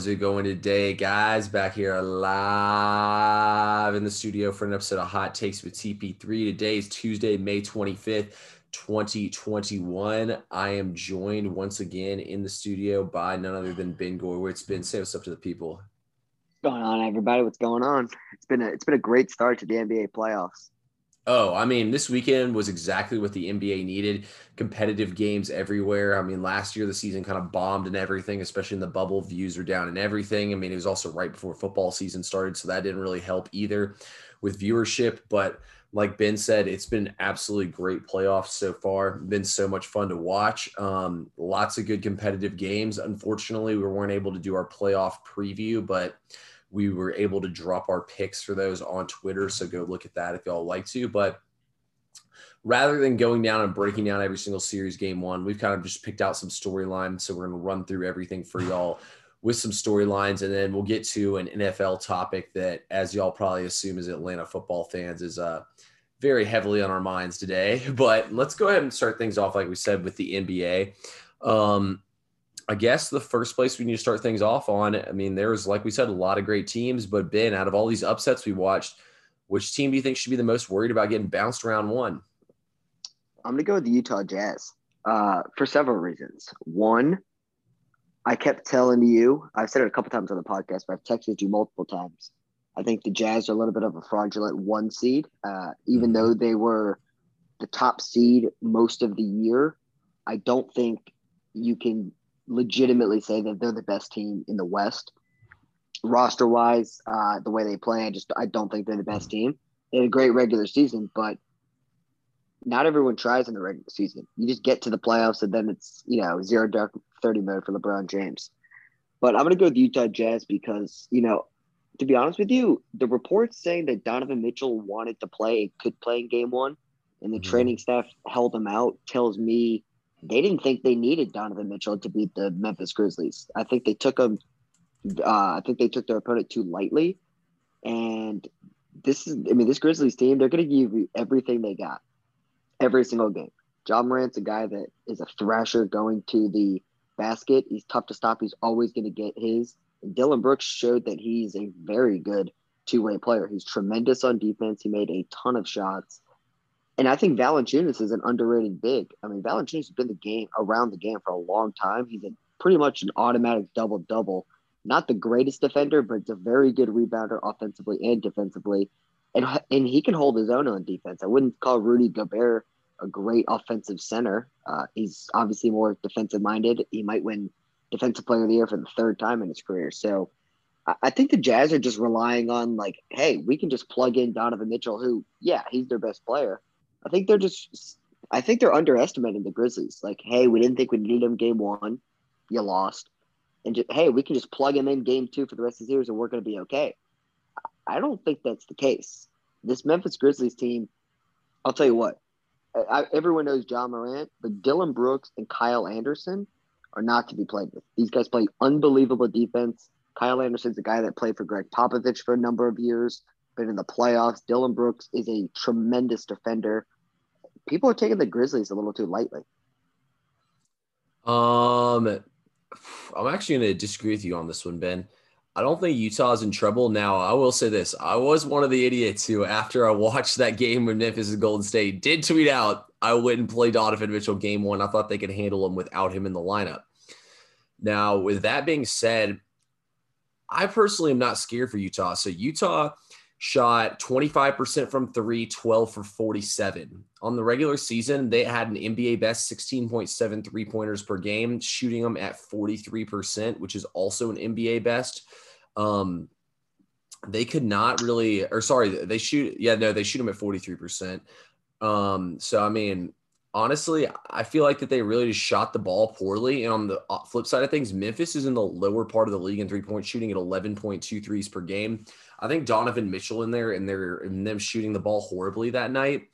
How's it going today, guys? Back here live in the studio for an episode of Hot Takes with TP3. Today is Tuesday, May 25th, 2021. I am joined once again in the studio by none other than Ben Gorwitz. Ben, say what's up to the people. What's going on, everybody? What's going on? It's been a it's been a great start to the NBA playoffs. Oh, I mean, this weekend was exactly what the NBA needed. Competitive games everywhere. I mean, last year the season kind of bombed and everything, especially in the bubble. Views are down and everything. I mean, it was also right before football season started, so that didn't really help either with viewership. But like Ben said, it's been absolutely great playoffs so far. Been so much fun to watch. Um, lots of good competitive games. Unfortunately, we weren't able to do our playoff preview, but we were able to drop our picks for those on Twitter. So go look at that if y'all like to. But rather than going down and breaking down every single series game one, we've kind of just picked out some storylines. So we're going to run through everything for y'all with some storylines. And then we'll get to an NFL topic that, as y'all probably assume as Atlanta football fans, is uh, very heavily on our minds today. But let's go ahead and start things off, like we said, with the NBA. Um, I guess the first place we need to start things off on. I mean, there's like we said, a lot of great teams, but Ben, out of all these upsets we watched, which team do you think should be the most worried about getting bounced around one? I'm gonna go with the Utah Jazz uh, for several reasons. One, I kept telling you, I've said it a couple times on the podcast, but I've texted you multiple times. I think the Jazz are a little bit of a fraudulent one seed, uh, even mm-hmm. though they were the top seed most of the year. I don't think you can legitimately say that they're the best team in the West. Roster wise, uh, the way they play, I just I don't think they're the best team. They had a great regular season, but not everyone tries in the regular season. You just get to the playoffs and then it's you know zero dark thirty mode for LeBron James. But I'm gonna go with Utah Jazz because you know, to be honest with you, the reports saying that Donovan Mitchell wanted to play, could play in Game One, and the mm-hmm. training staff held him out tells me they didn't think they needed Donovan Mitchell to beat the Memphis Grizzlies. I think they took them. Uh, I think they took their opponent too lightly, and this is. I mean, this Grizzlies team, they're going to give you everything they got, every single game. Ja Morant's a guy that is a thrasher going to the basket. He's tough to stop. He's always going to get his. And Dillon Brooks showed that he's a very good two-way player. He's tremendous on defense. He made a ton of shots. And I think Valanciunas is an underrated big. I mean, Valanciunas has been the game around the game for a long time. He's a, pretty much an automatic double double. Not the greatest defender, but it's a very good rebounder offensively and defensively. And and he can hold his own on defense. I wouldn't call Rudy Gobert a great offensive center. Uh, he's obviously more defensive minded. He might win Defensive Player of the Year for the third time in his career. So I think the Jazz are just relying on like, hey, we can just plug in Donovan Mitchell, who, yeah, he's their best player, I think they're just. I think they're underestimating the Grizzlies. Like, hey, we didn't think we needed them game one. You lost. And just, hey, we can just plug him in game two for the rest of the series and we're going to be okay. I don't think that's the case. This Memphis Grizzlies team, I'll tell you what, I, everyone knows Ja Morant, but Dillon Brooks and Kyle Anderson are not to be played with. These guys play unbelievable defense. Kyle Anderson's a guy that played for Gregg Popovich for a number of years in the playoffs. Dillon Brooks is a tremendous defender. People are taking the Grizzlies a little too lightly. Um, I'm actually going to disagree with you on this one, Ben. I don't think Utah's in trouble. Now, I will say this. I was one of the idiots who, after I watched that game with Memphis and Golden State, did tweet out I wouldn't play Donovan Mitchell game one. I thought they could handle him without him in the lineup. Now, with that being said, I personally am not scared for Utah. So, Utah – shot 25% from three, 12 for 47. On the regular season, they had an NBA best 16.7 three pointers per game, shooting them at 43%, which is also an NBA best. Um, they could not really, or sorry, they shoot, yeah, no, they shoot them at 43%. Um, so, I mean, honestly, I feel like that they really just shot the ball poorly. And on the uh, flip side of things, Memphis is in the lower part of the league in three point shooting at 11.2 threes per game. I think Donovan Mitchell in there and they're and them shooting the ball horribly that night.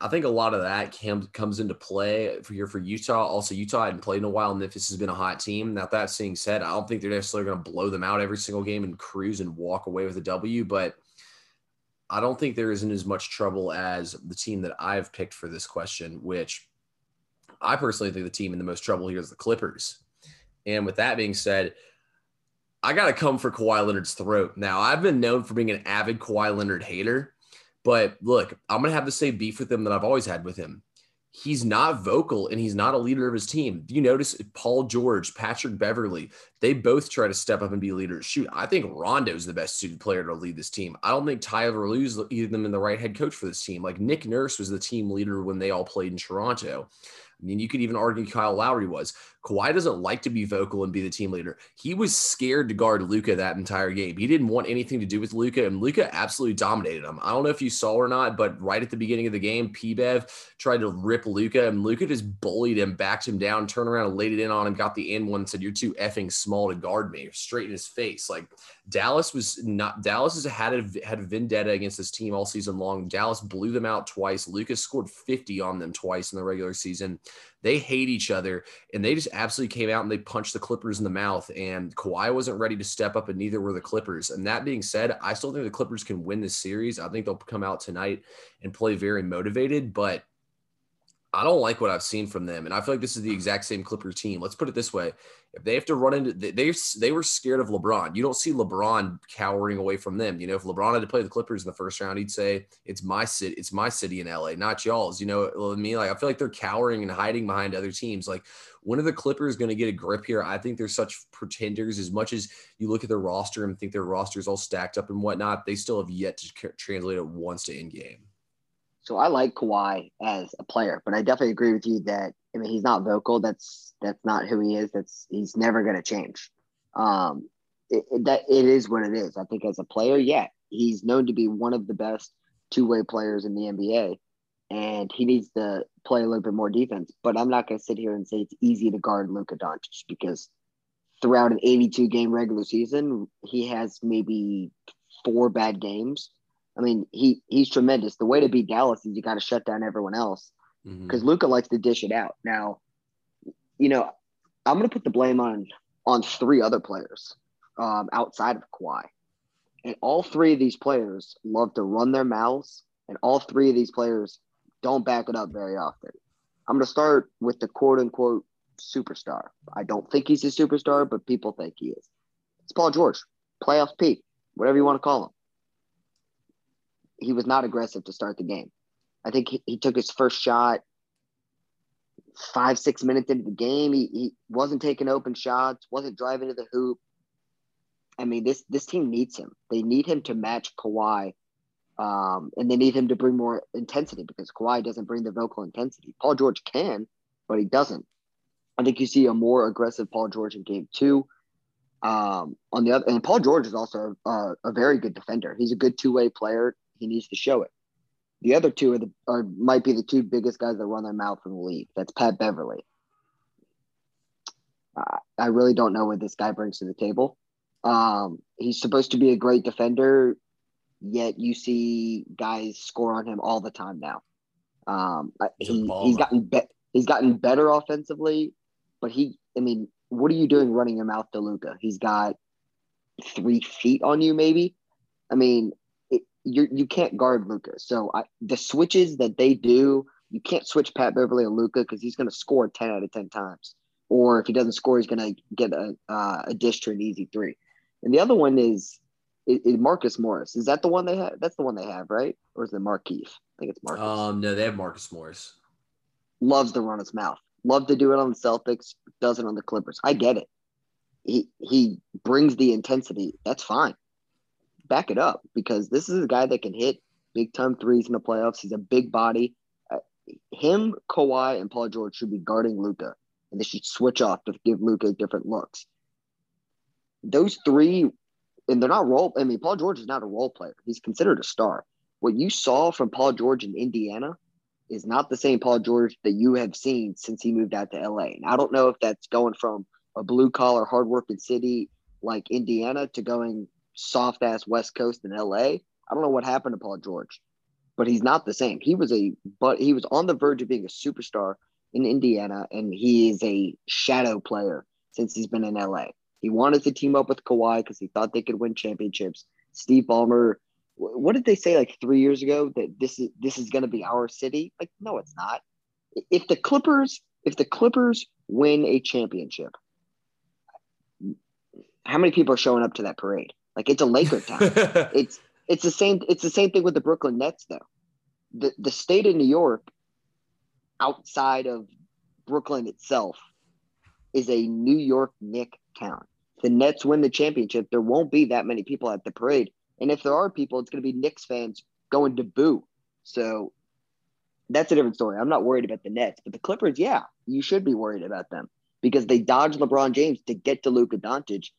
I think a lot of that comes comes into play for here for Utah. Also, Utah hadn't played in a while. Memphis has been a hot team. Now, that being said, I don't think they're necessarily going to blow them out every single game and cruise and walk away with a W. But I don't think there isn't as much trouble as the team that I've picked for this question, which I personally think the team in the most trouble here is the Clippers. And with that being said, I got to come for Kawhi Leonard's throat. Now, I've been known for being an avid Kawhi Leonard hater, but look, I'm going to have the same beef with him that I've always had with him he's not vocal and he's not a leader of his team. You notice Paul George, Patrick Beverley, they both try to step up and be leaders. Shoot, I think Rondo is the best suited player to lead this team. I don't think Tyler Lue's either them in the right head coach for this team. Like Nick Nurse was the team leader when they all played in Toronto. I mean, you could even argue Kyle Lowry was. Kawhi doesn't like to be vocal and be the team leader. He was scared to guard Luka that entire game. He didn't want anything to do with Luka, and Luka absolutely dominated him. I don't know if you saw or not, but right at the beginning of the game, P-Bev tried to rip Luka, and Luka just bullied him, backed him down, turned around and laid it in on him, got the end one, and said, "You're too effing small to guard me," straight in his face. Like Dallas was not. Dallas has had a had a vendetta against this team all season long. Dallas blew them out twice. Luka's scored 50 on them twice in the regular season. They hate each other, and they just absolutely came out and they punched the Clippers in the mouth. And Kawhi wasn't ready to step up, and neither were the Clippers. And that being said, I still think the Clippers can win this series. I think they'll come out tonight and play very motivated, but I don't like what I've seen from them, and I feel like this is the exact same Clippers team. Let's put it this way: if they have to run into, they they were scared of LeBron. You don't see LeBron cowering away from them. You know, if LeBron had to play the Clippers in the first round, he'd say, "It's my city, it's my city in LA, not y'all's." You know I mean? Like I feel like they're cowering and hiding behind other teams. Like when are the Clippers going to get a grip here? I think they're such pretenders. As much as you look at their roster and think their roster is all stacked up and whatnot, they still have yet to translate it once to end game. So I like Kawhi as a player, but I definitely agree with you that I mean he's not vocal. That's that's not who he is. That's he's never going to change. Um, it, it, that it is what it is. I think as a player, yeah, he's known to be one of the best two way players in the NBA, and he needs to play a little bit more defense. But I'm not going to sit here and say it's easy to guard Luka Doncic because throughout an 82 game regular season, he has maybe four bad games I mean, he he's tremendous. The way to beat Dallas is you got to shut down everyone else because mm-hmm. Luka likes to dish it out. Now, you know, I'm going to put the blame on on three other players um, outside of Kawhi, and all three of these players love to run their mouths, and all three of these players don't back it up very often. I'm going to start with the quote unquote superstar. I don't think he's a superstar, but people think he is. It's Paul George, playoff peak, whatever you want to call him he was not aggressive to start the game. I think he, he took his first shot five, six minutes into the game. He, he wasn't taking open shots, wasn't driving to the hoop. I mean, this this team needs him. They need him to match Kawhi, um, and they need him to bring more intensity because Kawhi doesn't bring the vocal intensity. Paul George can, but he doesn't. I think you see a more aggressive Paul George in game two. Um, on the other, and Paul George is also a, a very good defender. He's a good two way player. He needs to show it. The other two are the are might be the two biggest guys that run their mouth in the league. That's Pat Beverley. Uh, I really don't know what this guy brings to the table. Um, he's supposed to be a great defender, yet you see guys score on him all the time now. Um, he, he's gotten be- he's gotten better offensively, but he, I mean, what are you doing running your mouth to Luka? He's got three feet on you, maybe. I mean, you you can't guard Luka. So I, the switches that they do, you can't switch Pat Beverley and Luka because he's going to score ten out of ten times. Or if he doesn't score, he's going to get a uh, a dish to an easy three. And the other one is, is, is Marcus Morris. Is that the one they have? That's the one they have, right? Or is it Markieff? I think it's Marcus. Um, no, they have Marcus Morris. Loves to run his mouth. Love to do it on the Celtics. Does it on the Clippers. I get it. He he brings the intensity. That's fine back it up because this is a guy that can hit big time threes in the playoffs. He's a big body. Uh, him, Kawhi, and Paul George should be guarding Luka, and they should switch off to give Luka different looks. Those three, and they're not role. I mean, Paul George is not a role player. He's considered a star. What you saw from Paul George in Indiana is not the same Paul George that you have seen since he moved out to LA. And I don't know if that's going from a blue collar, hardworking city like Indiana to going soft ass West Coast in LA. I don't know what happened to Paul George, but he's not the same. He was a but he was on the verge of being a superstar in Indiana, and he is a shadow player since he's been in LA. He wanted to team up with Kawhi because he thought they could win championships. Steve Ballmer, what did they say like three years ago that this is this is going to be our city? Like, no, it's not. If the Clippers, if the Clippers win a championship, how many people are showing up to that parade? Like it's a Laker town. it's it's the same. It's the same thing with the Brooklyn Nets, though. The the state of New York, outside of Brooklyn itself, is a New York Knick town. The Nets win the championship. There won't be that many people at the parade, and if there are people, it's going to be Knicks fans going to boo. So that's a different story. I'm not worried about the Nets, but the Clippers, yeah, you should be worried about them because they dodged LeBron James to get to Luka Doncic.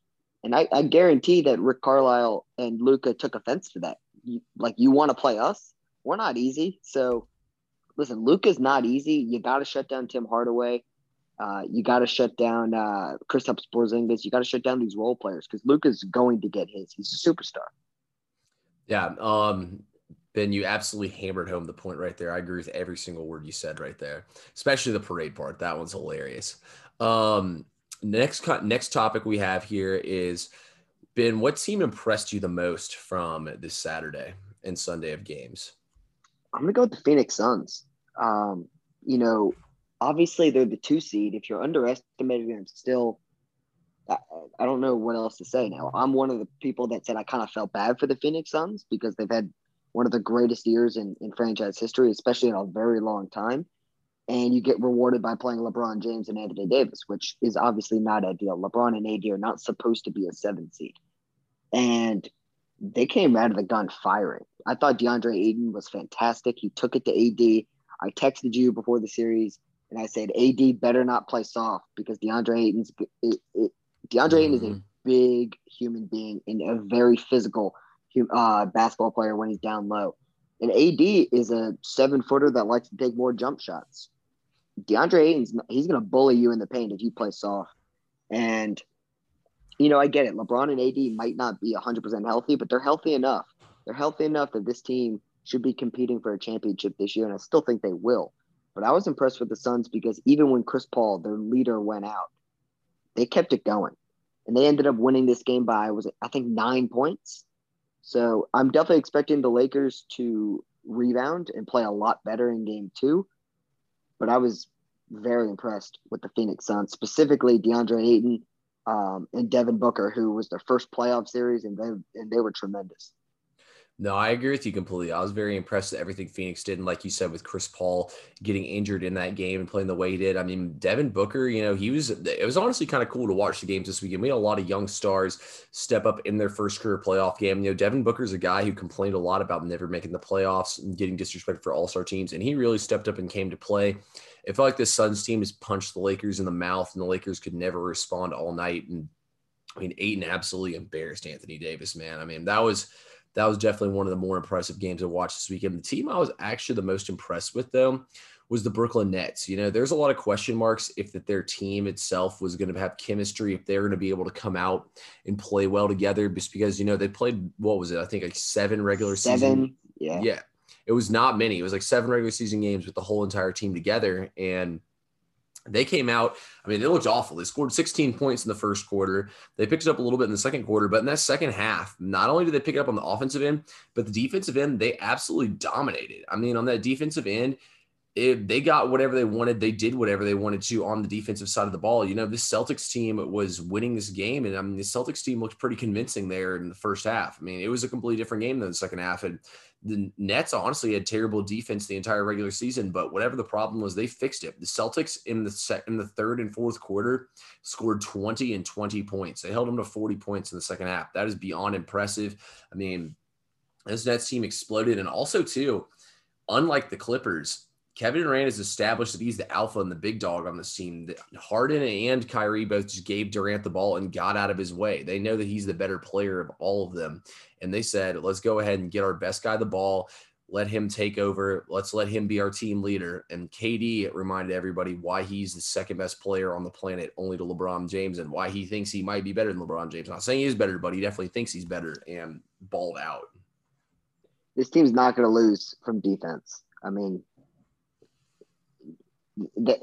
And I, I guarantee that Rick Carlisle and Luka took offense to that. You, like, you want to play us? We're not easy. So, listen, Luka's not easy. You got to shut down Tim Hardaway. Uh, you got to shut down uh, Kristaps Porzingis. You got to shut down these role players because Luka's going to get his. He's a superstar. Yeah. Um, Ben, you absolutely hammered home the point right there. I agree with every single word you said right there, especially the parade part. That one's hilarious. Um, next, next topic we have here is Ben. What team impressed you the most from this Saturday and Sunday of games? I'm gonna go with the Phoenix Suns. Um, you know, obviously they're the two seed. If you're underestimating them, still, I, I don't know what else to say now. I'm one of the people that said I kind of felt bad for the Phoenix Suns because they've had one of the greatest years in, in franchise history, especially in a very long time. And you get rewarded by playing LeBron James and Anthony Davis, which is obviously not ideal. LeBron and AD are not supposed to be a seven seed. And they came out of the gun firing. I thought DeAndre Ayton was fantastic. He took it to AD. I texted you before the series and I said, AD better not play soft because DeAndre Ayton's it, it, DeAndre mm-hmm. Ayton is a mm-hmm. big human being and a very physical uh, basketball player when he's down low. And AD is a seven footer that likes to take more jump shots. DeAndre Ayton's he's going to bully you in the paint if you play soft. And you know, I get it. LeBron and AD might not be 100% healthy, but they're healthy enough. They're healthy enough that this team should be competing for a championship this year, and I still think they will. But I was impressed with the Suns because even when Chris Paul, their leader, went out, they kept it going, and they ended up winning this game by was it, I think nine points. So I'm definitely expecting the Lakers to rebound and play a lot better in game two. But I was very impressed with the Phoenix Suns, specifically DeAndre Ayton um, and Devin Booker, who was their first playoff series, and they and they were tremendous. No, I agree with you completely. I was very impressed with everything Phoenix did. And like you said, with Chris Paul getting injured in that game and playing the way he did. I mean, Devin Booker, you know, he was, it was honestly kind of cool to watch the games this weekend. We had a lot of young stars step up in their first career playoff game. You know, Devin Booker is a guy who complained a lot about never making the playoffs and getting disrespected for all star teams. And he really stepped up and came to play. It felt like the Suns team has punched the Lakers in the mouth and the Lakers could never respond all night. And I mean, Ayton absolutely embarrassed Anthony Davis, man. I mean, that was, that was definitely one of the more impressive games to watch this weekend. The team I was actually the most impressed with, though, was the Brooklyn Nets. You know, there's a lot of question marks if that their team itself was going to have chemistry, if they're going to be able to come out and play well together, just because you know they played what was it? I think like seven regular seven, season. Yeah, yeah. It was not many. It was like seven regular season games with the whole entire team together, and they came out. I mean, they looked awful. They scored 16 points in the first quarter. They picked it up a little bit in the second quarter, but in that second half, not only did they pick it up on the offensive end, but the defensive end, they absolutely dominated. I mean, on that defensive end, if they got whatever they wanted, they did whatever they wanted to on the defensive side of the ball. You know, this Celtics team was winning this game, and I mean, the Celtics team looked pretty convincing there in the first half. I mean, it was a completely different game than the second half, and the Nets honestly had terrible defense the entire regular season, but whatever the problem was, they fixed it. The Celtics in the set in the third and fourth quarter scored 20 and 20 points. They held them to 40 points in the second half. That is beyond impressive. I mean, this Nets team exploded, and also too, unlike the Clippers, Kevin Durant has established that he's the alpha and the big dog on this team. Harden and Kyrie both just gave Durant the ball and got out of his way. They know that he's the better player of all of them. And they said, let's go ahead and get our best guy the ball. Let him take over. Let's let him be our team leader. And KD reminded everybody why he's the second best player on the planet, only to LeBron James, and why he thinks he might be better than LeBron James. Not saying he's better, but he definitely thinks he's better and balled out. This team's not going to lose from defense. I mean,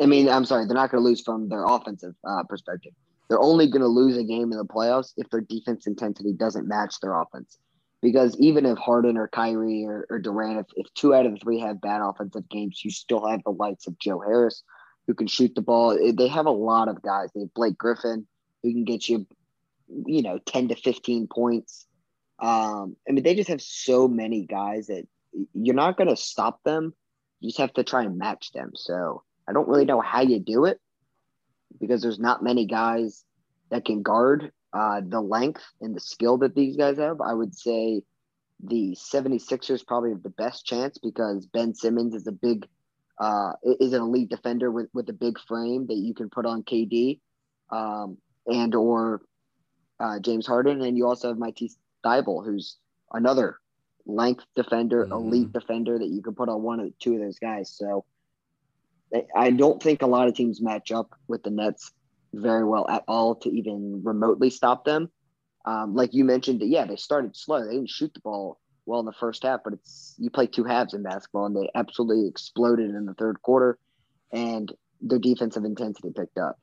I mean, I'm sorry, they're not going to lose from their offensive uh, perspective. They're only going to lose a game in the playoffs if their defense intensity doesn't match their offense. Because even if Harden or Kyrie or, or Durant, if, if two out of the three have bad offensive games, you still have the likes of Joe Harris who can shoot the ball. They have a lot of guys. They have Blake Griffin who can get you you know, 10 to 15 points. Um, I mean, they just have so many guys that you're not going to stop them. You just have to try and match them. So I don't really know how you do it because there's not many guys that can guard uh, the length and the skill that these guys have. I would say the 76ers probably have the best chance because Ben Simmons is a big uh, is an elite defender with, with a big frame that you can put on KD um, and or uh, James Harden. And you also have Matisse Thybulle, who's another length defender, mm-hmm. elite defender that you can put on one of two of those guys. So I don't think a lot of teams match up with the Nets very well at all to even remotely stop them. Um, like you mentioned, yeah, they started slow. They didn't shoot the ball well in the first half, but it's you play two halves in basketball, and they absolutely exploded in the third quarter, and their defensive intensity picked up.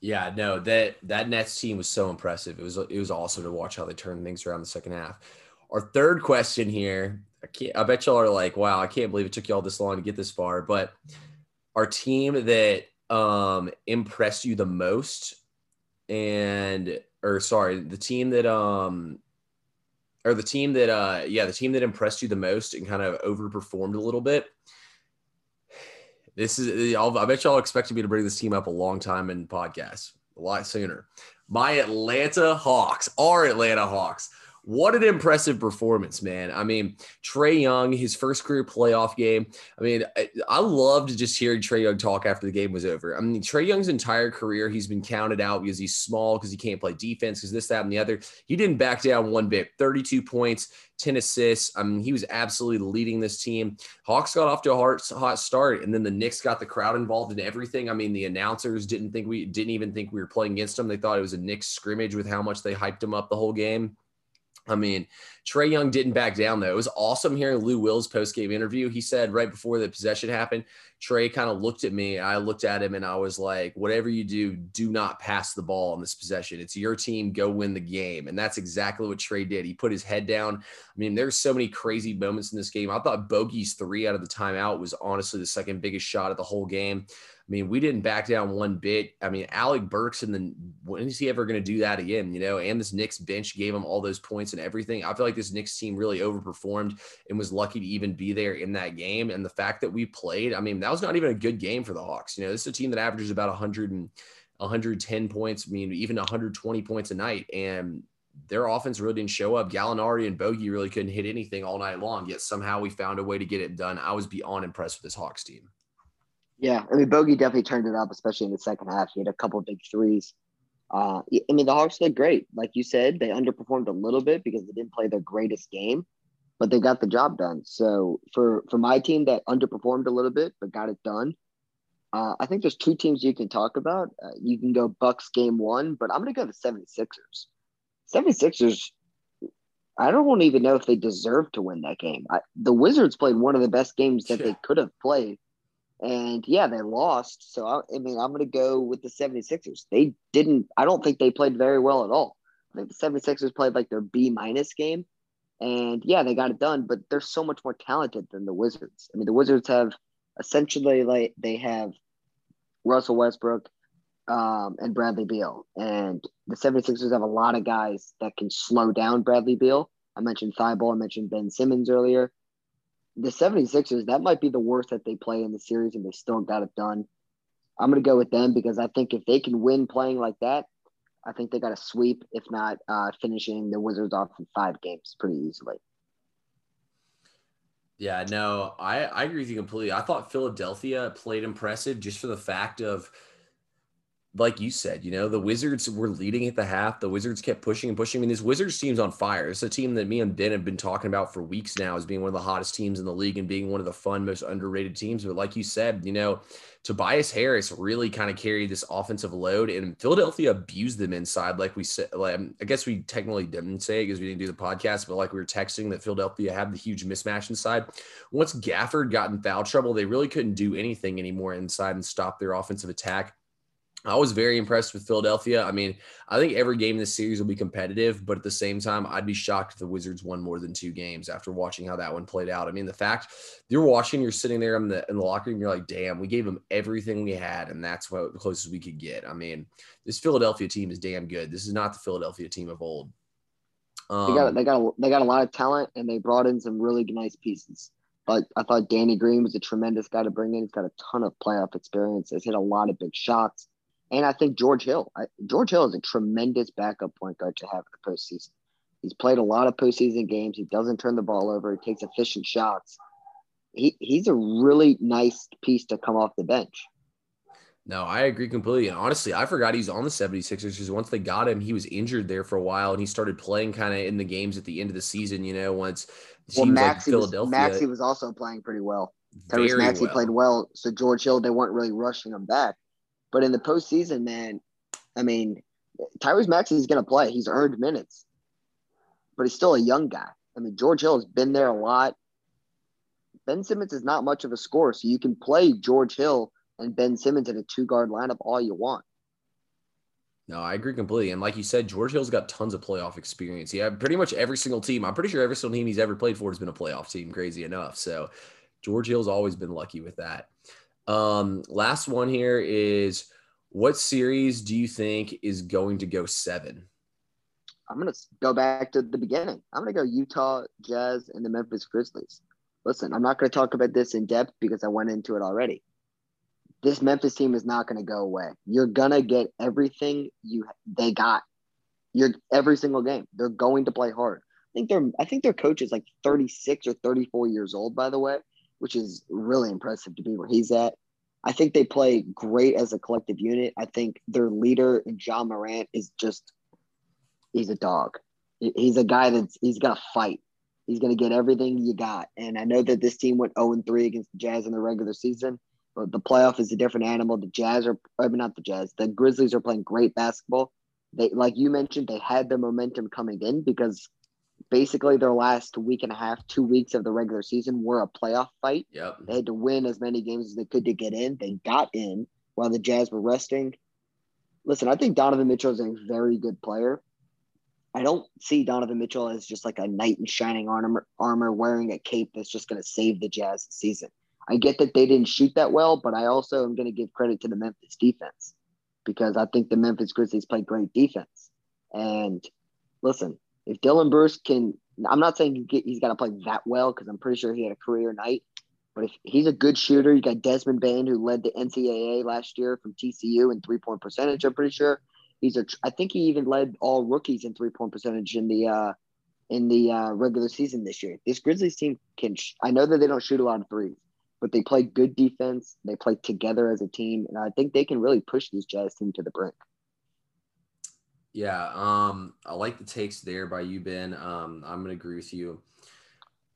Yeah, no, that that Nets team was so impressive. It was it was awesome to watch how they turned things around the second half. Our third question here, can't. I bet y'all are like, "Wow, I can't believe it took y'all this long to get this far." But our team that um impressed you the most, and or sorry, the team that um or the team that uh yeah, the team that impressed you the most and kind of overperformed a little bit. This is I'll, I bet y'all expected me to bring this team up a long time in podcasts, a lot sooner. My Atlanta Hawks, our Atlanta Hawks what an impressive performance, man. I mean, Trae Young, his first career playoff game. I mean, I, I loved just hearing Trae Young talk after the game was over. I mean, Trae Young's entire career, he's been counted out because he's small, because he can't play defense, because this, that, and the other. He didn't back down one bit. 32 points, 10 assists. I mean, he was absolutely leading this team. Hawks got off to a hot, hot start, and then the Knicks got the crowd involved in everything. I mean, the announcers didn't think we didn't even think we were playing against them. They thought it was a Knicks scrimmage with how much they hyped him up the whole game. I mean, Trae Young didn't back down though. It was awesome hearing Lou Will's post game interview. He said right before the possession happened, Trae kind of looked at me. I looked at him and I was like, whatever you do, do not pass the ball on this possession. It's your team. Go win the game. And that's exactly what Trae did. He put his head down. I mean, there's so many crazy moments in this game. I thought Bogi's three out of the timeout was honestly the second biggest shot of the whole game. I mean, we didn't back down one bit. I mean, Alec Burks and then when is he ever going to do that again? You know, and this Knicks bench gave him all those points and everything. I feel like this Knicks team really overperformed and was lucky to even be there in that game. And the fact that we played, I mean, that was not even a good game for the Hawks. You know, this is a team that averages about 100 and 110 points. I mean, even 120 points a night. And their offense really didn't show up. Gallinari and Bogi really couldn't hit anything all night long. Yet somehow we found a way to get it done. I was beyond impressed with this Hawks team. Yeah, I mean Bogi definitely turned it up, especially in the second half. He had a couple big threes. Uh, I mean the Hawks did great, like you said. They underperformed a little bit because they didn't play their greatest game, but they got the job done. So for for my team that underperformed a little bit but got it done, uh, I think there's two teams you can talk about. Uh, you can go Bucks game one, but I'm going to go the 76ers. 76ers, I don't even know if they deserve to win that game. I, the Wizards played one of the best games that yeah. they could have played and yeah, they lost. So, I, I mean, I'm going to go with the 76ers. They didn't, I don't think they played very well at all. I think the 76ers played like their B minus game. And yeah, they got it done, but they're so much more talented than the Wizards. I mean, the Wizards have essentially like they have Russell Westbrook um, and Bradley Beal. And the 76ers have a lot of guys that can slow down Bradley Beal. I mentioned Thibault, I mentioned Ben Simmons earlier the 76ers, that might be the worst that they play in the series and they still got it done. I'm going to go with them because I think if they can win playing like that, I think they got a sweep, if not uh, finishing the Wizards off in five games pretty easily. Yeah, no, I, I agree with you completely. I thought Philadelphia played impressive just for the fact of – like you said, you know, the Wizards were leading at the half. The Wizards kept pushing and pushing. I mean, this Wizards team's on fire. It's a team that me and Ben have been talking about for weeks now as being one of the hottest teams in the league and being one of the fun, most underrated teams. But like you said, you know, Tobias Harris really kind of carried this offensive load, and Philadelphia abused them inside. Like we said, like, um, I guess we technically didn't say because we didn't do the podcast, but like we were texting that Philadelphia had the huge mismatch inside. Once Gafford got in foul trouble, they really couldn't do anything anymore inside and stop their offensive attack. I was very impressed with Philadelphia. I mean, I think every game in this series will be competitive, but at the same time, I'd be shocked if the Wizards won more than two games after watching how that one played out. I mean, the fact you're watching, you're sitting there in the in the locker room, you're like, damn, we gave them everything we had, and that's what the closest we could get. I mean, this Philadelphia team is damn good. This is not the Philadelphia team of old. Um, they got they got a, they got a lot of talent, and they brought in some really nice pieces. But I thought Danny Green was a tremendous guy to bring in. He's got a ton of playoff experience. Has hit a lot of big shots and I think George Hill. I, George Hill is a tremendous backup point guard to have in the postseason. He's played a lot of postseason games. He doesn't turn the ball over. He takes efficient shots. He, he's a really nice piece to come off the bench. No, I agree completely. And honestly, I forgot he's on the 76ers because once they got him, he was injured there for a while and he started playing kind of in the games at the end of the season, you know, once well, Maxey like Philadelphia. Was, Maxey was also playing pretty well. Tyrese Maxey well. played well. So George Hill, they weren't really rushing him back. But in the postseason, man, I mean, Tyrese is going to play. He's earned minutes, but he's still a young guy. I mean, George Hill has been there a lot. Ben Simmons is not much of a scorer, so you can play George Hill and Ben Simmons in a two guard lineup all you want. No, I agree completely. And like you said, George Hill's got tons of playoff experience. Yeah, pretty much every single team. I'm pretty sure every single team he's ever played for has been a playoff team, crazy enough. So George Hill's always been lucky with that. Um, last one here is what series do you think is going to go seven? I'm going to go back to the beginning. I'm going to go Utah Jazz and the Memphis Grizzlies. Listen, I'm not going to talk about this in depth because I went into it already. This Memphis team is not going to go away. You're going to get everything you they got. You're every single game. They're going to play hard. I think they're I think their coach is like 36 or 34 years old by the way which is really impressive to be where he's at. I think they play great as a collective unit. I think their leader, Ja Morant, is just he's a dog. He's a guy that's he's gonna fight. He's gonna get everything you got. And I know that this team went 0 3 against the Jazz in the regular season, but the playoff is a different animal. The Jazz are I mean not the Jazz, the Grizzlies are playing great basketball. They like you mentioned, they had the momentum coming in because basically their last week and a half, two weeks of the regular season were a playoff fight. Yep. They had to win as many games as they could to get in. They got in while the Jazz were resting. Listen, I think Donovan Mitchell is a very good player. I don't see Donovan Mitchell as just like a knight in shining armor, armor wearing a cape that's just going to save the Jazz season. I get that they didn't shoot that well, but I also am going to give credit to the Memphis defense because I think the Memphis Grizzlies play great defense. And listen, if Dylan Bruce can, I'm not saying he's got to play that well because I'm pretty sure he had a career night. But if he's a good shooter, you got Desmond Bane who led the NCAA last year from TCU in three point percentage. I'm pretty sure he's a. I think he even led all rookies in three point percentage in the uh, in the uh, regular season this year. This Grizzlies team can. Sh- I know that they don't shoot a lot of threes, but they play good defense. They play together as a team, and I think they can really push this Jazz team to the brink. Yeah, um, I like the takes there by you, Ben. Um, I'm gonna agree with you.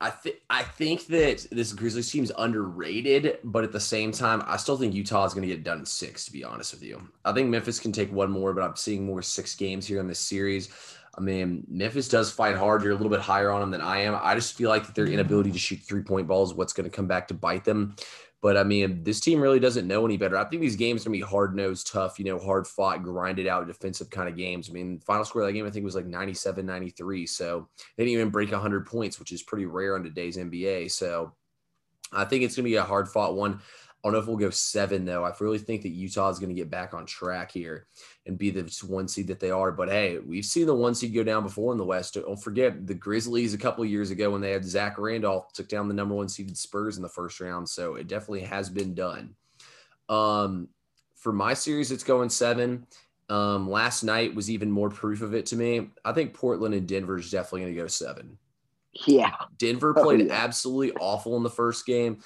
I think I think that this Grizzlies team is underrated, but at the same time, I still think Utah is going to get done in six. To be honest with you, I think Memphis can take one more, but I'm seeing more six games here in this series. I mean, Memphis does fight hard. You're a little bit higher on them than I am. I just feel like their inability to shoot three point balls what's going to come back to bite them. But I mean, this team really doesn't know any better. I think these games are gonna be hard nosed, tough, you know, hard fought, grinded out defensive kind of games. I mean, final score of that game I think was like 97 93. So they didn't even break 100 points, which is pretty rare in today's NBA. So I think it's gonna be a hard fought one. I don't know if we'll go seven though. I really think that Utah is going to get back on track here and be the one seed that they are. But hey, we've seen the one seed go down before in the West. Don't forget the Grizzlies a couple years ago when they had Zach Randolph took down the number one seeded Spurs in the first round. So it definitely has been done. Um, for my series, it's going seven. Um, last night was even more proof of it to me. I think Portland and Denver is definitely going to go seven. Yeah. Denver played oh, yeah. absolutely awful in the first game.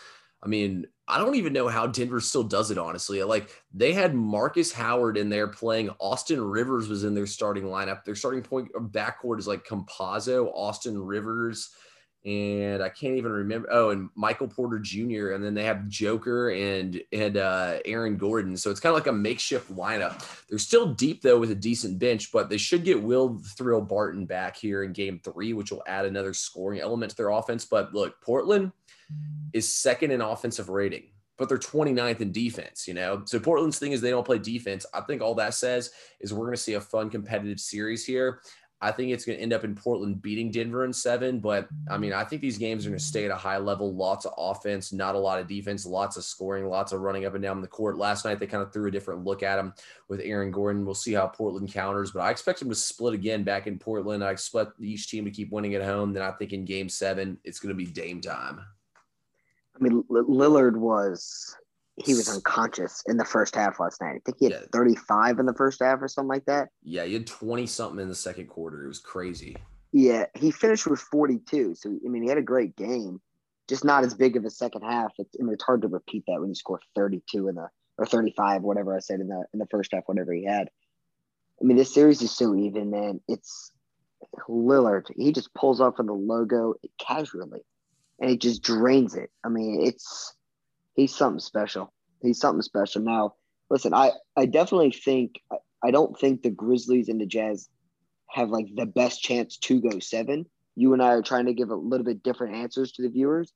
I mean, I don't even know how Denver still does it, honestly. Like they had Markus Howard in there playing. Austin Rivers was in their starting lineup. Their starting point uh, backcourt is like Campazzo, Austin Rivers, and I can't even remember. Oh, and Michael Porter Jr. And then they have Joker and and uh, Aaron Gordon. So it's kind of like a makeshift lineup. They're still deep though with a decent bench, but they should get Will Thrill Barton back here in Game Three, which will add another scoring element to their offense. But look, Portland is second in offensive rating. but they're 29th in defense, you know? So Portland's thing is they don't play defense. I think all that says is we're going to see a fun competitive series here. I think it's going to end up in Portland beating Denver in seven. But I mean, I think these games are going to stay at a high level. Lots of offense, not a lot of defense, lots of scoring, lots of running up and down the court. Last night, they kind of threw a different look at him with Aaron Gordon. We'll see how Portland counters, but I expect them to split again back in Portland. I expect each team to keep winning at home. Then I think in game seven, it's going to be Dame time. I mean, Lillard was he was unconscious in the first half last night. I think he had yeah. 35 in the first half or something like that. Yeah, he had 20 something in the second quarter. It was crazy. Yeah, he finished with 42. So I mean, he had a great game, just not as big of a second half. It's, I mean, it's hard to repeat that when you score 32 in the or 35, whatever I said in the in the first half, whatever he had. I mean, this series is so even, man. It's Lillard. He just pulls off from the logo casually, and he just drains it. I mean, it's he's something special. He's something special. Now, listen, I I definitely think I don't think the Grizzlies and the Jazz have like the best chance to go seven. You and I are trying to give a little bit different answers to the viewers.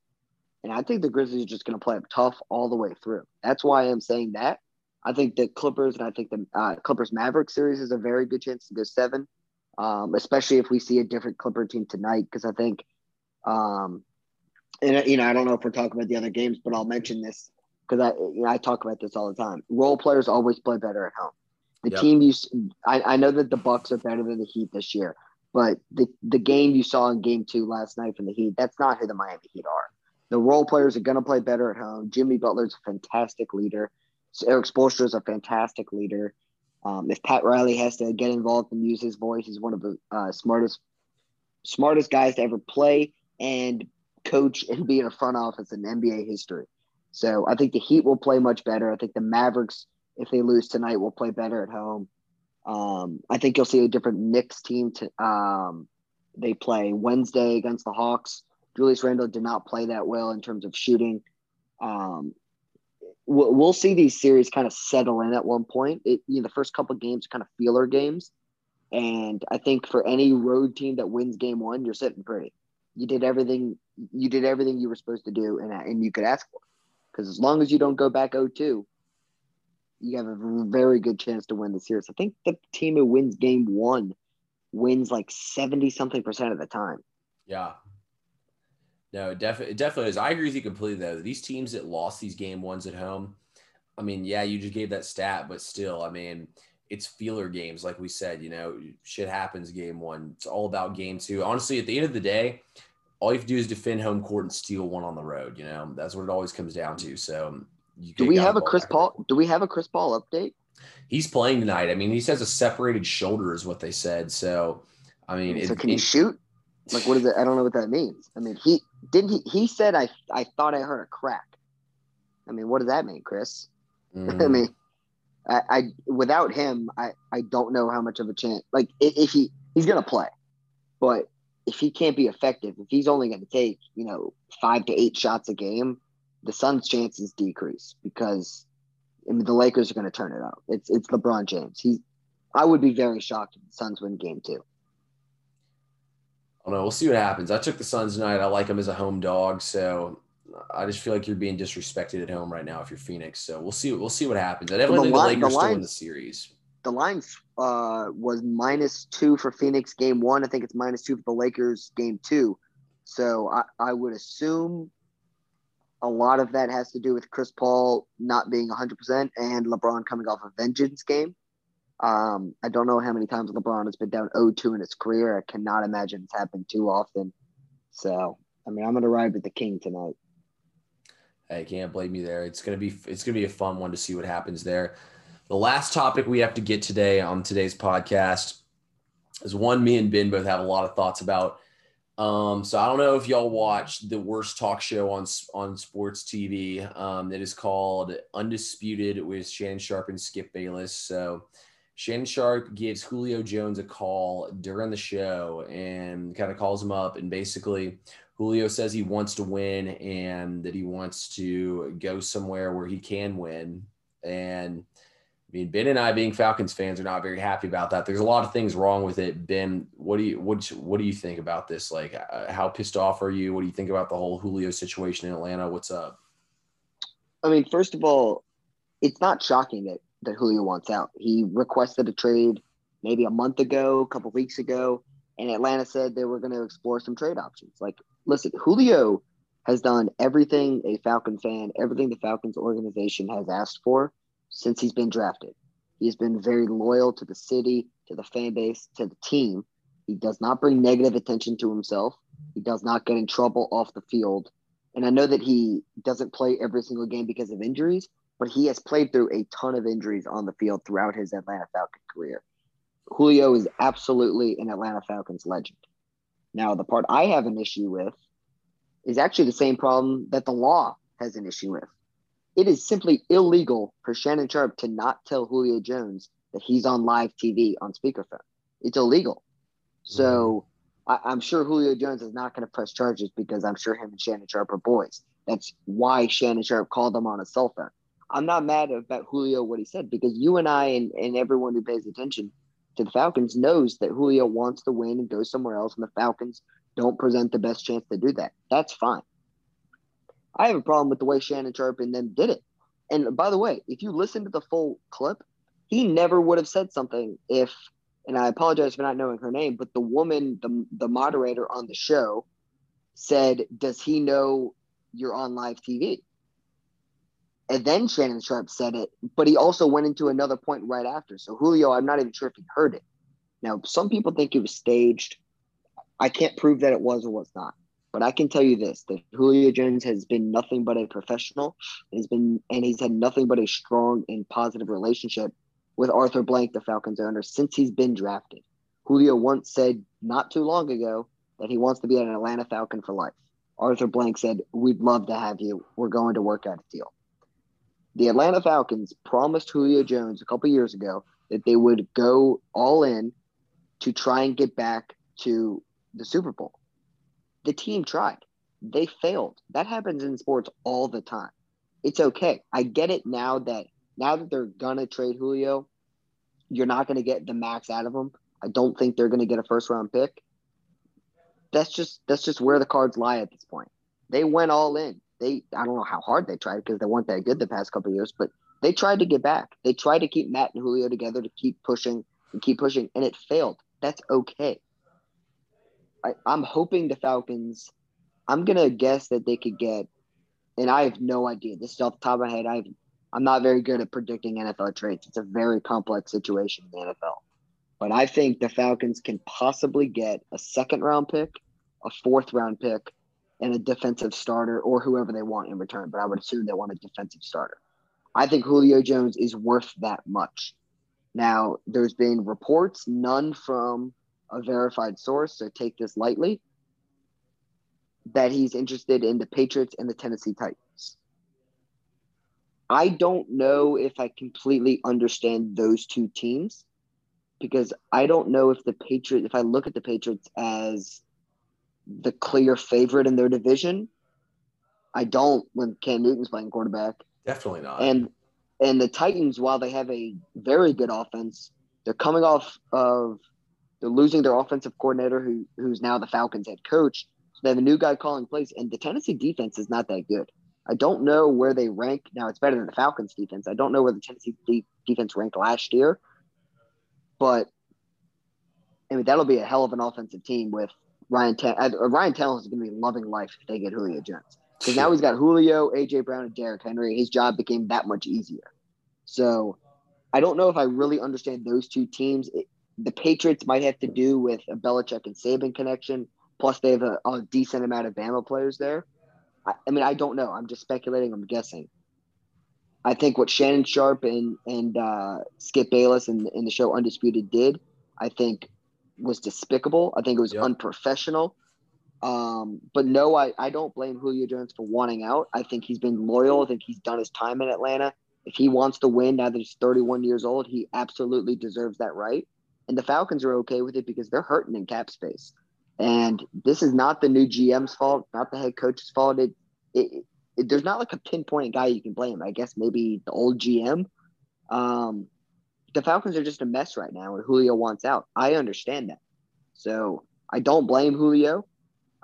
And I think the Grizzlies are just going to play up tough all the way through. That's why I'm saying that. I think the Clippers and I think the uh, Clippers Maverick series is a very good chance to go seven, um, especially if we see a different Clipper team tonight. Because I think um, and you know, I don't know if we're talking about the other games, but I'll mention this because I you know, I talk about this all the time. Role players always play better at home. The yep. team you, I, I know that the Bucks are better than the Heat this year, but the the game you saw in Game Two last night from the Heat, that's not who the Miami Heat are. The role players are going to play better at home. Jimmy Butler's a fantastic leader. Erik Spoelstra is a fantastic leader. Um, if Pat Riley has to get involved and use his voice, he's one of the uh, smartest smartest guys to ever play and coach and be in a front office in NBA history. So I think the Heat will play much better. I think the Mavericks, if they lose tonight, will play better at home. Um, I think you'll see a different Knicks team. To, um, they play Wednesday against the Hawks. Julius Randle did not play that well in terms of shooting. Um, we'll, we'll see these series kind of settle in at one point. It, you know, the first couple games kind of feeler games. And I think for any road team that wins game one, you're sitting pretty you did everything you did everything you were supposed to do and and you could ask for. Because as long as you don't go back 0-2, you have a very good chance to win the series. I think the team who wins game one wins like 70 something percent of the time. Yeah. No, definitely, it definitely is. I agree with you completely though. These teams that lost these game ones at home, I mean, yeah, you just gave that stat, but still, I mean, it's feeler games, like we said. You know, shit happens game one. It's all about game two. Honestly, at the end of the day, all you have to do is defend home court and steal one on the road. You know, that's what it always comes down to. So, do we have a Chris Paul? Do we have a Chris Paul update? He's playing tonight. I mean, he says a separated shoulder is what they said. So, I mean, so it, can it, he shoot? Like, what is it? I don't know what that means. I mean, he didn't. He he said, "I I thought I heard a crack." I mean, what does that mean, Chris? Mm. I mean, I, I, without him, I, I don't know how much of a chance. Like if he he's gonna play, but if he can't be effective, if he's only going to take you know five to eight shots a game, the Suns' chances decrease because I mean the Lakers are going to turn it up. It's it's LeBron James. He, I would be very shocked if the Suns win Game Two. I don't know. We'll see what happens. I took the Suns tonight. I like them as a home dog, so I just feel like you're being disrespected at home right now if you're Phoenix. So we'll see. We'll see what happens. I definitely the think the Lakers the line, still in the series. The line uh, was minus two for Phoenix game one. I think it's minus two for the Lakers game two. So I, I would assume a lot of that has to do with Chris Paul not being 100% and LeBron coming off a vengeance game. Um, I don't know how many times LeBron has been down 0-2 in his career. I cannot imagine it's happened too often. So, I mean, I'm going to ride with the King tonight. I can't blame you there. It's gonna be it's gonna be a fun one to see what happens there. The last topic we have to get today on today's podcast is one me and Ben both have a lot of thoughts about. Um, so I don't know if y'all watched the worst talk show on on sports TV. Um, it is called Undisputed with Shannon Sharpe and Skip Bayless. So Shannon Sharpe gives Julio Jones a call during the show and kind of calls him up and basically Julio says he wants to win and that he wants to go somewhere where he can win. And I mean, Ben and I, being Falcons fans, are not very happy about that. There's a lot of things wrong with it. Ben, what do you what what do you think about this? Like, uh, how pissed off are you? What do you think about the whole Julio situation in Atlanta? What's up? I mean, first of all, it's not shocking that, that Julio wants out. He requested a trade maybe a month ago, a couple weeks ago, and Atlanta said they were going to explore some trade options. Like, listen, Julio has done everything a Falcon fan, everything the Falcons organization has asked for since he's been drafted. He's been very loyal to the city, to the fan base, to the team. He does not bring negative attention to himself. He does not get in trouble off the field. And I know that he doesn't play every single game because of injuries, but he has played through a ton of injuries on the field throughout his Atlanta Falcon career. Julio is absolutely an Atlanta Falcons legend. Now, the part I have an issue with is actually the same problem that the law has an issue with. It is simply illegal for Shannon Sharpe to not tell Julio Jones that he's on live TV on speakerphone. It's illegal. So. I, am sure Julio Jones is not going to press charges because I'm sure him and Shannon Sharpe are boys. That's why Shannon Sharpe called him on a cell phone. I'm not mad about Julio what he said because you and I and, and everyone who pays attention to the Falcons knows that Julio wants to win and go somewhere else, and the Falcons don't present the best chance to do that. That's fine. I have a problem with the way Shannon Sharpe and them did it. And by the way, if you listen to the full clip, he never would have said something if, and I apologize for not knowing her name, but the woman, the, the moderator on the show said, Does he know you're on live TV? And then Shannon Sharpe said it, but he also went into another point right after. So Julio, I'm not even sure if he heard it. Now, some people think it was staged. I can't prove that it was or was not. But I can tell you this: that Julio Jones has been nothing but a professional. He's been and he's had nothing but a strong and positive relationship with Arthur Blank, the Falcons owner, since he's been drafted. Julio once said not too long ago that he wants to be an Atlanta Falcon for life. Arthur Blank said, "We'd love to have you. We're going to work out a deal." The Atlanta Falcons promised Julio Jones a couple years ago that they would go all in to try and get back to the Super Bowl. The team tried. They failed. That happens in sports all the time. It's okay. I get it now that now that they're gonna trade Julio, you're not gonna get the max out of them. I don't think they're gonna get a first round pick. That's just that's just where the cards lie at this point. They went all in. They I don't know how hard they tried because they weren't that good the past couple years, but they tried to get back. They tried to keep Matt and Julio together to keep pushing and keep pushing, and it failed. That's okay. I, I'm hoping the Falcons. I'm gonna guess that they could get, and I have no idea. This is off the top of my head. I've I'm not very good at predicting NFL trades. It's a very complex situation in the NFL. But I think the Falcons can possibly get a second round pick, a fourth round pick, and a defensive starter or whoever they want in return. But I would assume they want a defensive starter. I think Julio Jones is worth that much. Now, there's been reports, none from a verified source, so take this lightly, that he's interested in the Patriots and the Tennessee Titans. I don't know if I completely understand those two teams because I don't know if the Patriots, if I look at the Patriots as the clear favorite in their division, I don't when Cam Newton's playing quarterback. Definitely not. And and the Titans, while they have a very good offense, they're coming off of they're losing their offensive coordinator, who who's now the Falcons head coach. So they have a new guy calling plays, and the Tennessee defense is not that good. I don't know where they rank now. It's better than the Falcons defense. I don't know where the Tennessee de- defense ranked last year, but I mean that'll be a hell of an offensive team with Ryan. Tan- uh, Ryan Tannehill is going to be loving life if they get Julio Jones because now he's got Julio, AJ Brown, and Derrick Henry. His job became that much easier. So I don't know if I really understand those two teams. It, the Patriots might have to do with a Belichick and Saban connection. Plus, they have a, a decent amount of Bama players there. I, I, mean, I don't know. I'm just speculating. I'm guessing. I think what Shannon Sharpe and and uh, Skip Bayless in, in the show Undisputed did, I think, was despicable. I think it was yep. unprofessional. Um, but no, I, I don't blame Julio Jones for wanting out. I think he's been loyal. I think he's done his time in Atlanta. If he wants to win now that he's 31 years old, he absolutely deserves that right. And the Falcons are okay with it because they're hurting in cap space. And this is not the new GM's fault, not the head coach's fault. It, it, it there's not like a pinpoint guy you can blame. I guess maybe the old GM. Um, the Falcons are just a mess right now, and Julio wants out. I understand that. So I don't blame Julio.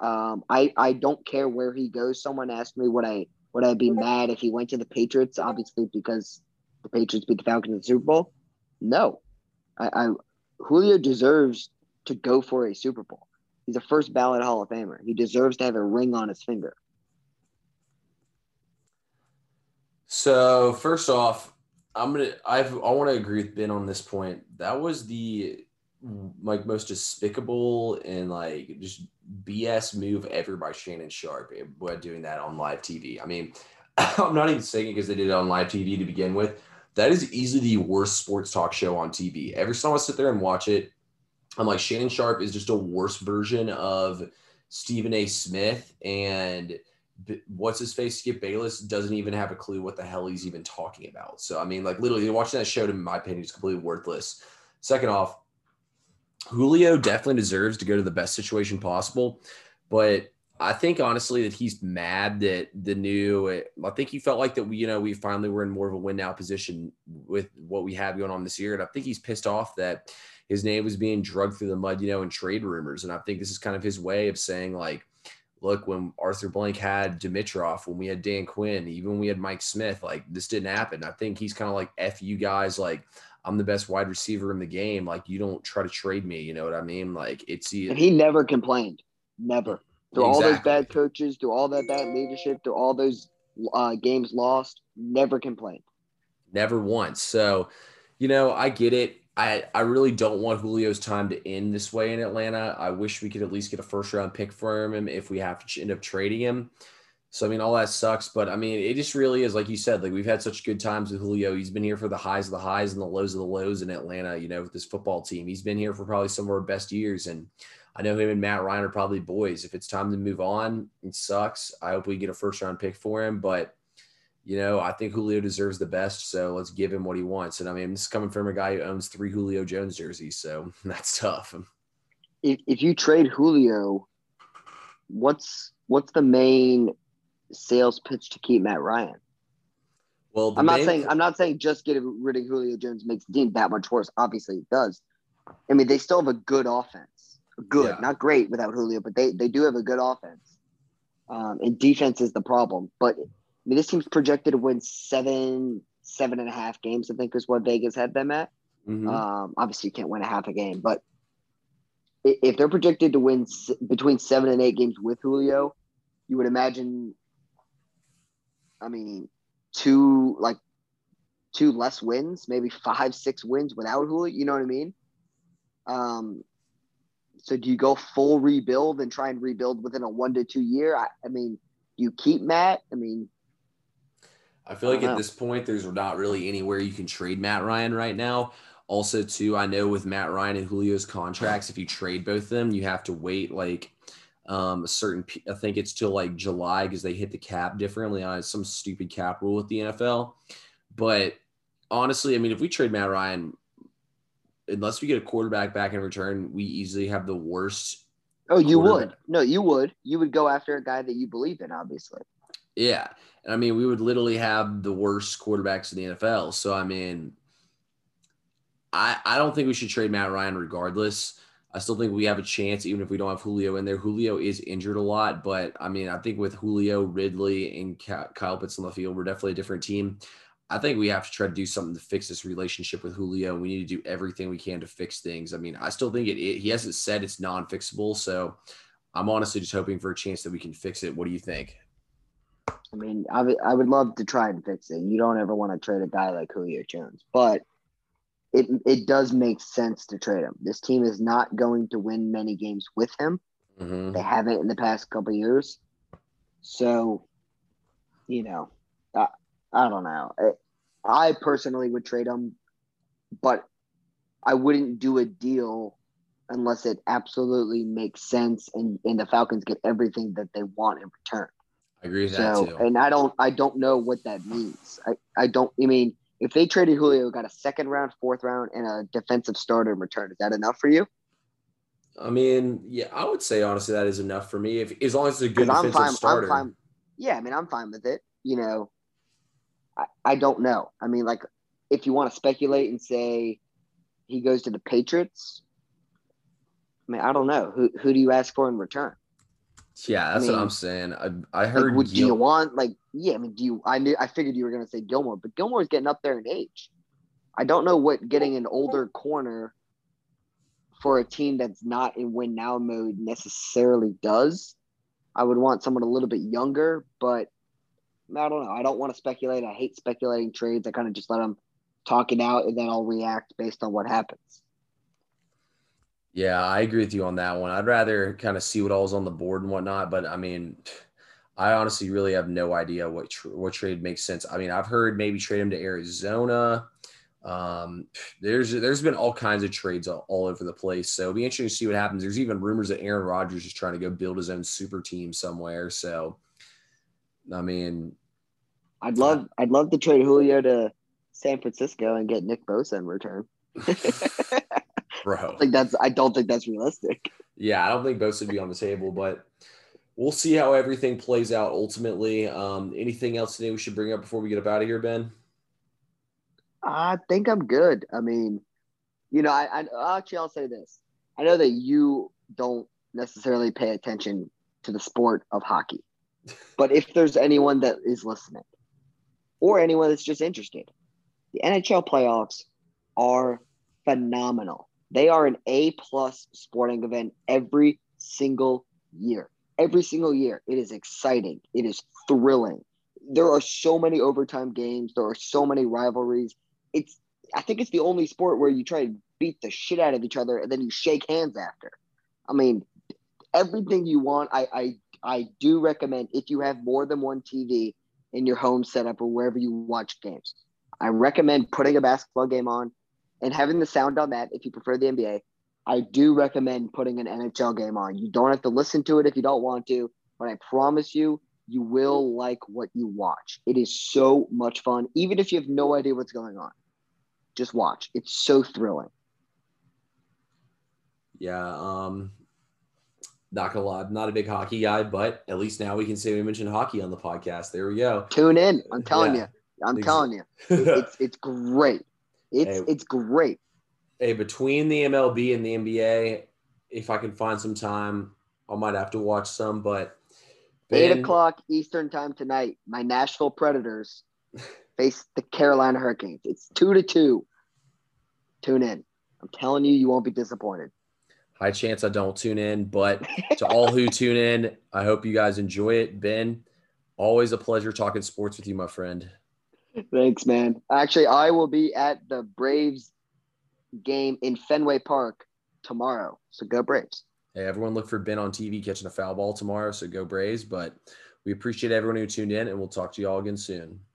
Um, I I don't care where he goes. Someone asked me what I Would I be mad if he went to the Patriots? Obviously, because the Patriots beat the Falcons in the Super Bowl. No, I, I Julio deserves to go for a Super Bowl. He's a first ballot Hall of Famer. He deserves to have a ring on his finger. So first off, I'm gonna I've I want to agree with Ben on this point. That was the like most despicable and like just BS move ever by Shannon Sharpe by doing that on live TV. I mean, I'm not even saying it because they did it on live TV to begin with. That is easily the worst sports talk show on TV. Every time I sit there and watch it, I'm like Shannon Sharpe is just a worse version of Stephen A. Smith and what's his face Skip Bayless doesn't even have a clue what the hell he's even talking about. So I mean, like literally watching that show, in my opinion, is completely worthless. Second off, Julio definitely deserves to go to the best situation possible, but I think honestly that he's mad that the new. I think he felt like that we, you know, we finally were in more of a win now position with what we have going on this year, and I think he's pissed off that his name was being drugged through the mud, you know, in trade rumors, and I think this is kind of his way of saying like, look, when Arthur Blank had Dimitroff, when we had Dan Quinn, even when we had Mike Smith, like this didn't happen. I think he's kind of like f you guys, like I'm the best wide receiver in the game. Like you don't try to trade me. You know what I mean? Like it's and he never complained, never through exactly. all those bad coaches, through all that bad leadership, through all those uh, games lost, never complained. Never once. So, you know, I get it. I, I really don't want Julio's time to end this way in Atlanta. I wish we could at least get a first round pick for him if we have to end up trading him. So I mean, all that sucks, but I mean, it just really is like you said. Like we've had such good times with Julio. He's been here for the highs of the highs and the lows of the lows in Atlanta. You know, with this football team, he's been here for probably some of our best years. And I know him and Matt Ryan are probably boys. If it's time to move on, it sucks. I hope we get a first round pick for him, but you know, I think Julio deserves the best. So let's give him what he wants. And I mean, this is coming from a guy who owns three Julio Jones jerseys. So that's tough. If, if you trade Julio, what's what's the main sales pitch to keep Matt Ryan? Well, I'm not saying I'm not saying just getting rid of Julio Jones makes the team that much worse. Obviously, it does. I mean, they still have a good offense. Good, yeah. not great without Julio, but they they do have a good offense. Um, and defense is the problem. But I mean, this team's projected to win seven, seven and a half games. I think is what Vegas had them at. Mm-hmm. Um, obviously, you can't win a half a game, but if they're projected to win between seven and eight games with Julio, you would imagine I mean, two like two less wins, maybe five, six wins without Julio. You know what I mean? Um, so do you go full rebuild and try and rebuild within a one to two year? I, I mean, you keep Matt. I mean, I feel like I at know. this point, there's not really anywhere you can trade Matt Ryan right now. Also, too, I know with Matt Ryan and Julio's contracts, if you trade both of them, you have to wait like um, a certain, I think it's till like July because they hit the cap differently on some stupid cap rule with the NFL. But honestly, I mean, if we trade Matt Ryan, unless we get a quarterback back in return, we easily have the worst. Oh, you would? No, you would. You would go after a guy that you believe in, obviously. Yeah. And I mean, we would literally have the worst quarterbacks in the NFL. So, I mean, I, I don't think we should trade Matt Ryan regardless. I still think we have a chance, even if we don't have Julio in there. Julio is injured a lot, but I mean, I think with Julio, Ridley, and Kyle Pitts on the field, we're definitely a different team. I think we have to try to do something to fix this relationship with Julio. We need to do everything we can to fix things. I mean, I still think it, it he hasn't said it's non-fixable, so I'm honestly just hoping for a chance that we can fix it. What do you think? I mean, I would I would love to try and fix it. You don't ever want to trade a guy like Julio Jones, but it it does make sense to trade him. This team is not going to win many games with him. Mm-hmm. They haven't in the past couple years. So, you know, I, don't know. I, personally would trade him, but I wouldn't do a deal unless it absolutely makes sense and, and the Falcons get everything that they want in return. I agree with so, that too. And I don't I don't know what that means. I, I don't I mean if they traded Julio, got a second round, fourth round, and a defensive starter in return, is that enough for you? I mean, yeah, I would say honestly that is enough for me. If as long as it's a good defensive I'm fine, starter. I'm fine. Yeah, I mean, I'm fine with it. You know, I, I don't know. I mean, like, if you want to speculate and say he goes to the Patriots, I mean, I don't know. Who who do you ask for in return? Yeah, that's I mean, what I'm saying. I I Like, heard would, do you want like yeah? I mean, do you? I knew I figured you were gonna say Gilmore, but Gilmore's getting up there in age. I don't know what getting an older corner for a team that's not in win now mode necessarily does. I would want someone a little bit younger, but I don't know. I don't want to speculate. I hate speculating trades. I kind of just let them talk it out, and then I'll react based on what happens. Yeah, I agree with you on that one. I'd rather kind of see what all's on the board and whatnot. But I mean, I honestly really have no idea what tr- what trade makes sense. I mean, I've heard maybe trade him to Arizona. Um, there's there's been all kinds of trades all, all over the place. So it'll be interesting to see what happens. There's even rumors that Aaron Rodgers is trying to go build his own super team somewhere. So, I mean, I'd love I'd love to trade Julio to San Francisco and get Nick Bosa in return. bro. I think that's I don't think that's realistic. Yeah, I don't think both would be on the table, but we'll see how everything plays out ultimately. Um, anything else today we should bring up before we get up out of here, Ben? I think I'm good. I mean, you know, I, I actually I'll say this. I know that you don't necessarily pay attention to the sport of hockey, but if there's anyone that is listening, or anyone that's just interested, the NHL playoffs are phenomenal. They are an A plus sporting event every single year. Every single year, it is exciting. It is thrilling. There are so many overtime games. There are so many rivalries. It's I think it's the only sport where you try to beat the shit out of each other and then you shake hands after. I mean, everything you want. I I I do recommend if you have more than one TV in your home setup or wherever you watch games. I recommend putting a basketball game on and having the sound on that if you prefer the NBA. I do recommend putting an NHL game on. You don't have to listen to it if you don't want to, but I promise you, you will like what you watch. It is so much fun, even if you have no idea what's going on. Just watch. It's so thrilling. Yeah, um, not gonna lie, I'm not a big hockey guy, but at least now we can say we mentioned hockey on the podcast. There we go. Tune in. I'm telling Yeah. you. I'm telling you. It's it's great. It's Hey. it's great. hey, between the MLB and the NBA, if I can find some time, I might have to watch some. But Eight o'clock Eastern time tonight. My Nashville Predators face the Carolina Hurricanes. It's two to two. Tune in. I'm telling you, you won't be disappointed. High chance I don't tune in, but to all who tune in, I hope you guys enjoy it. Ben, always a pleasure talking sports with you, my friend. Thanks, man. Actually, I will be at the Braves game in Fenway Park tomorrow. So go Braves. Hey, everyone, look for Ben on TV catching a foul ball tomorrow. So go Braves. But we appreciate everyone who tuned in, and we'll talk to you all again soon.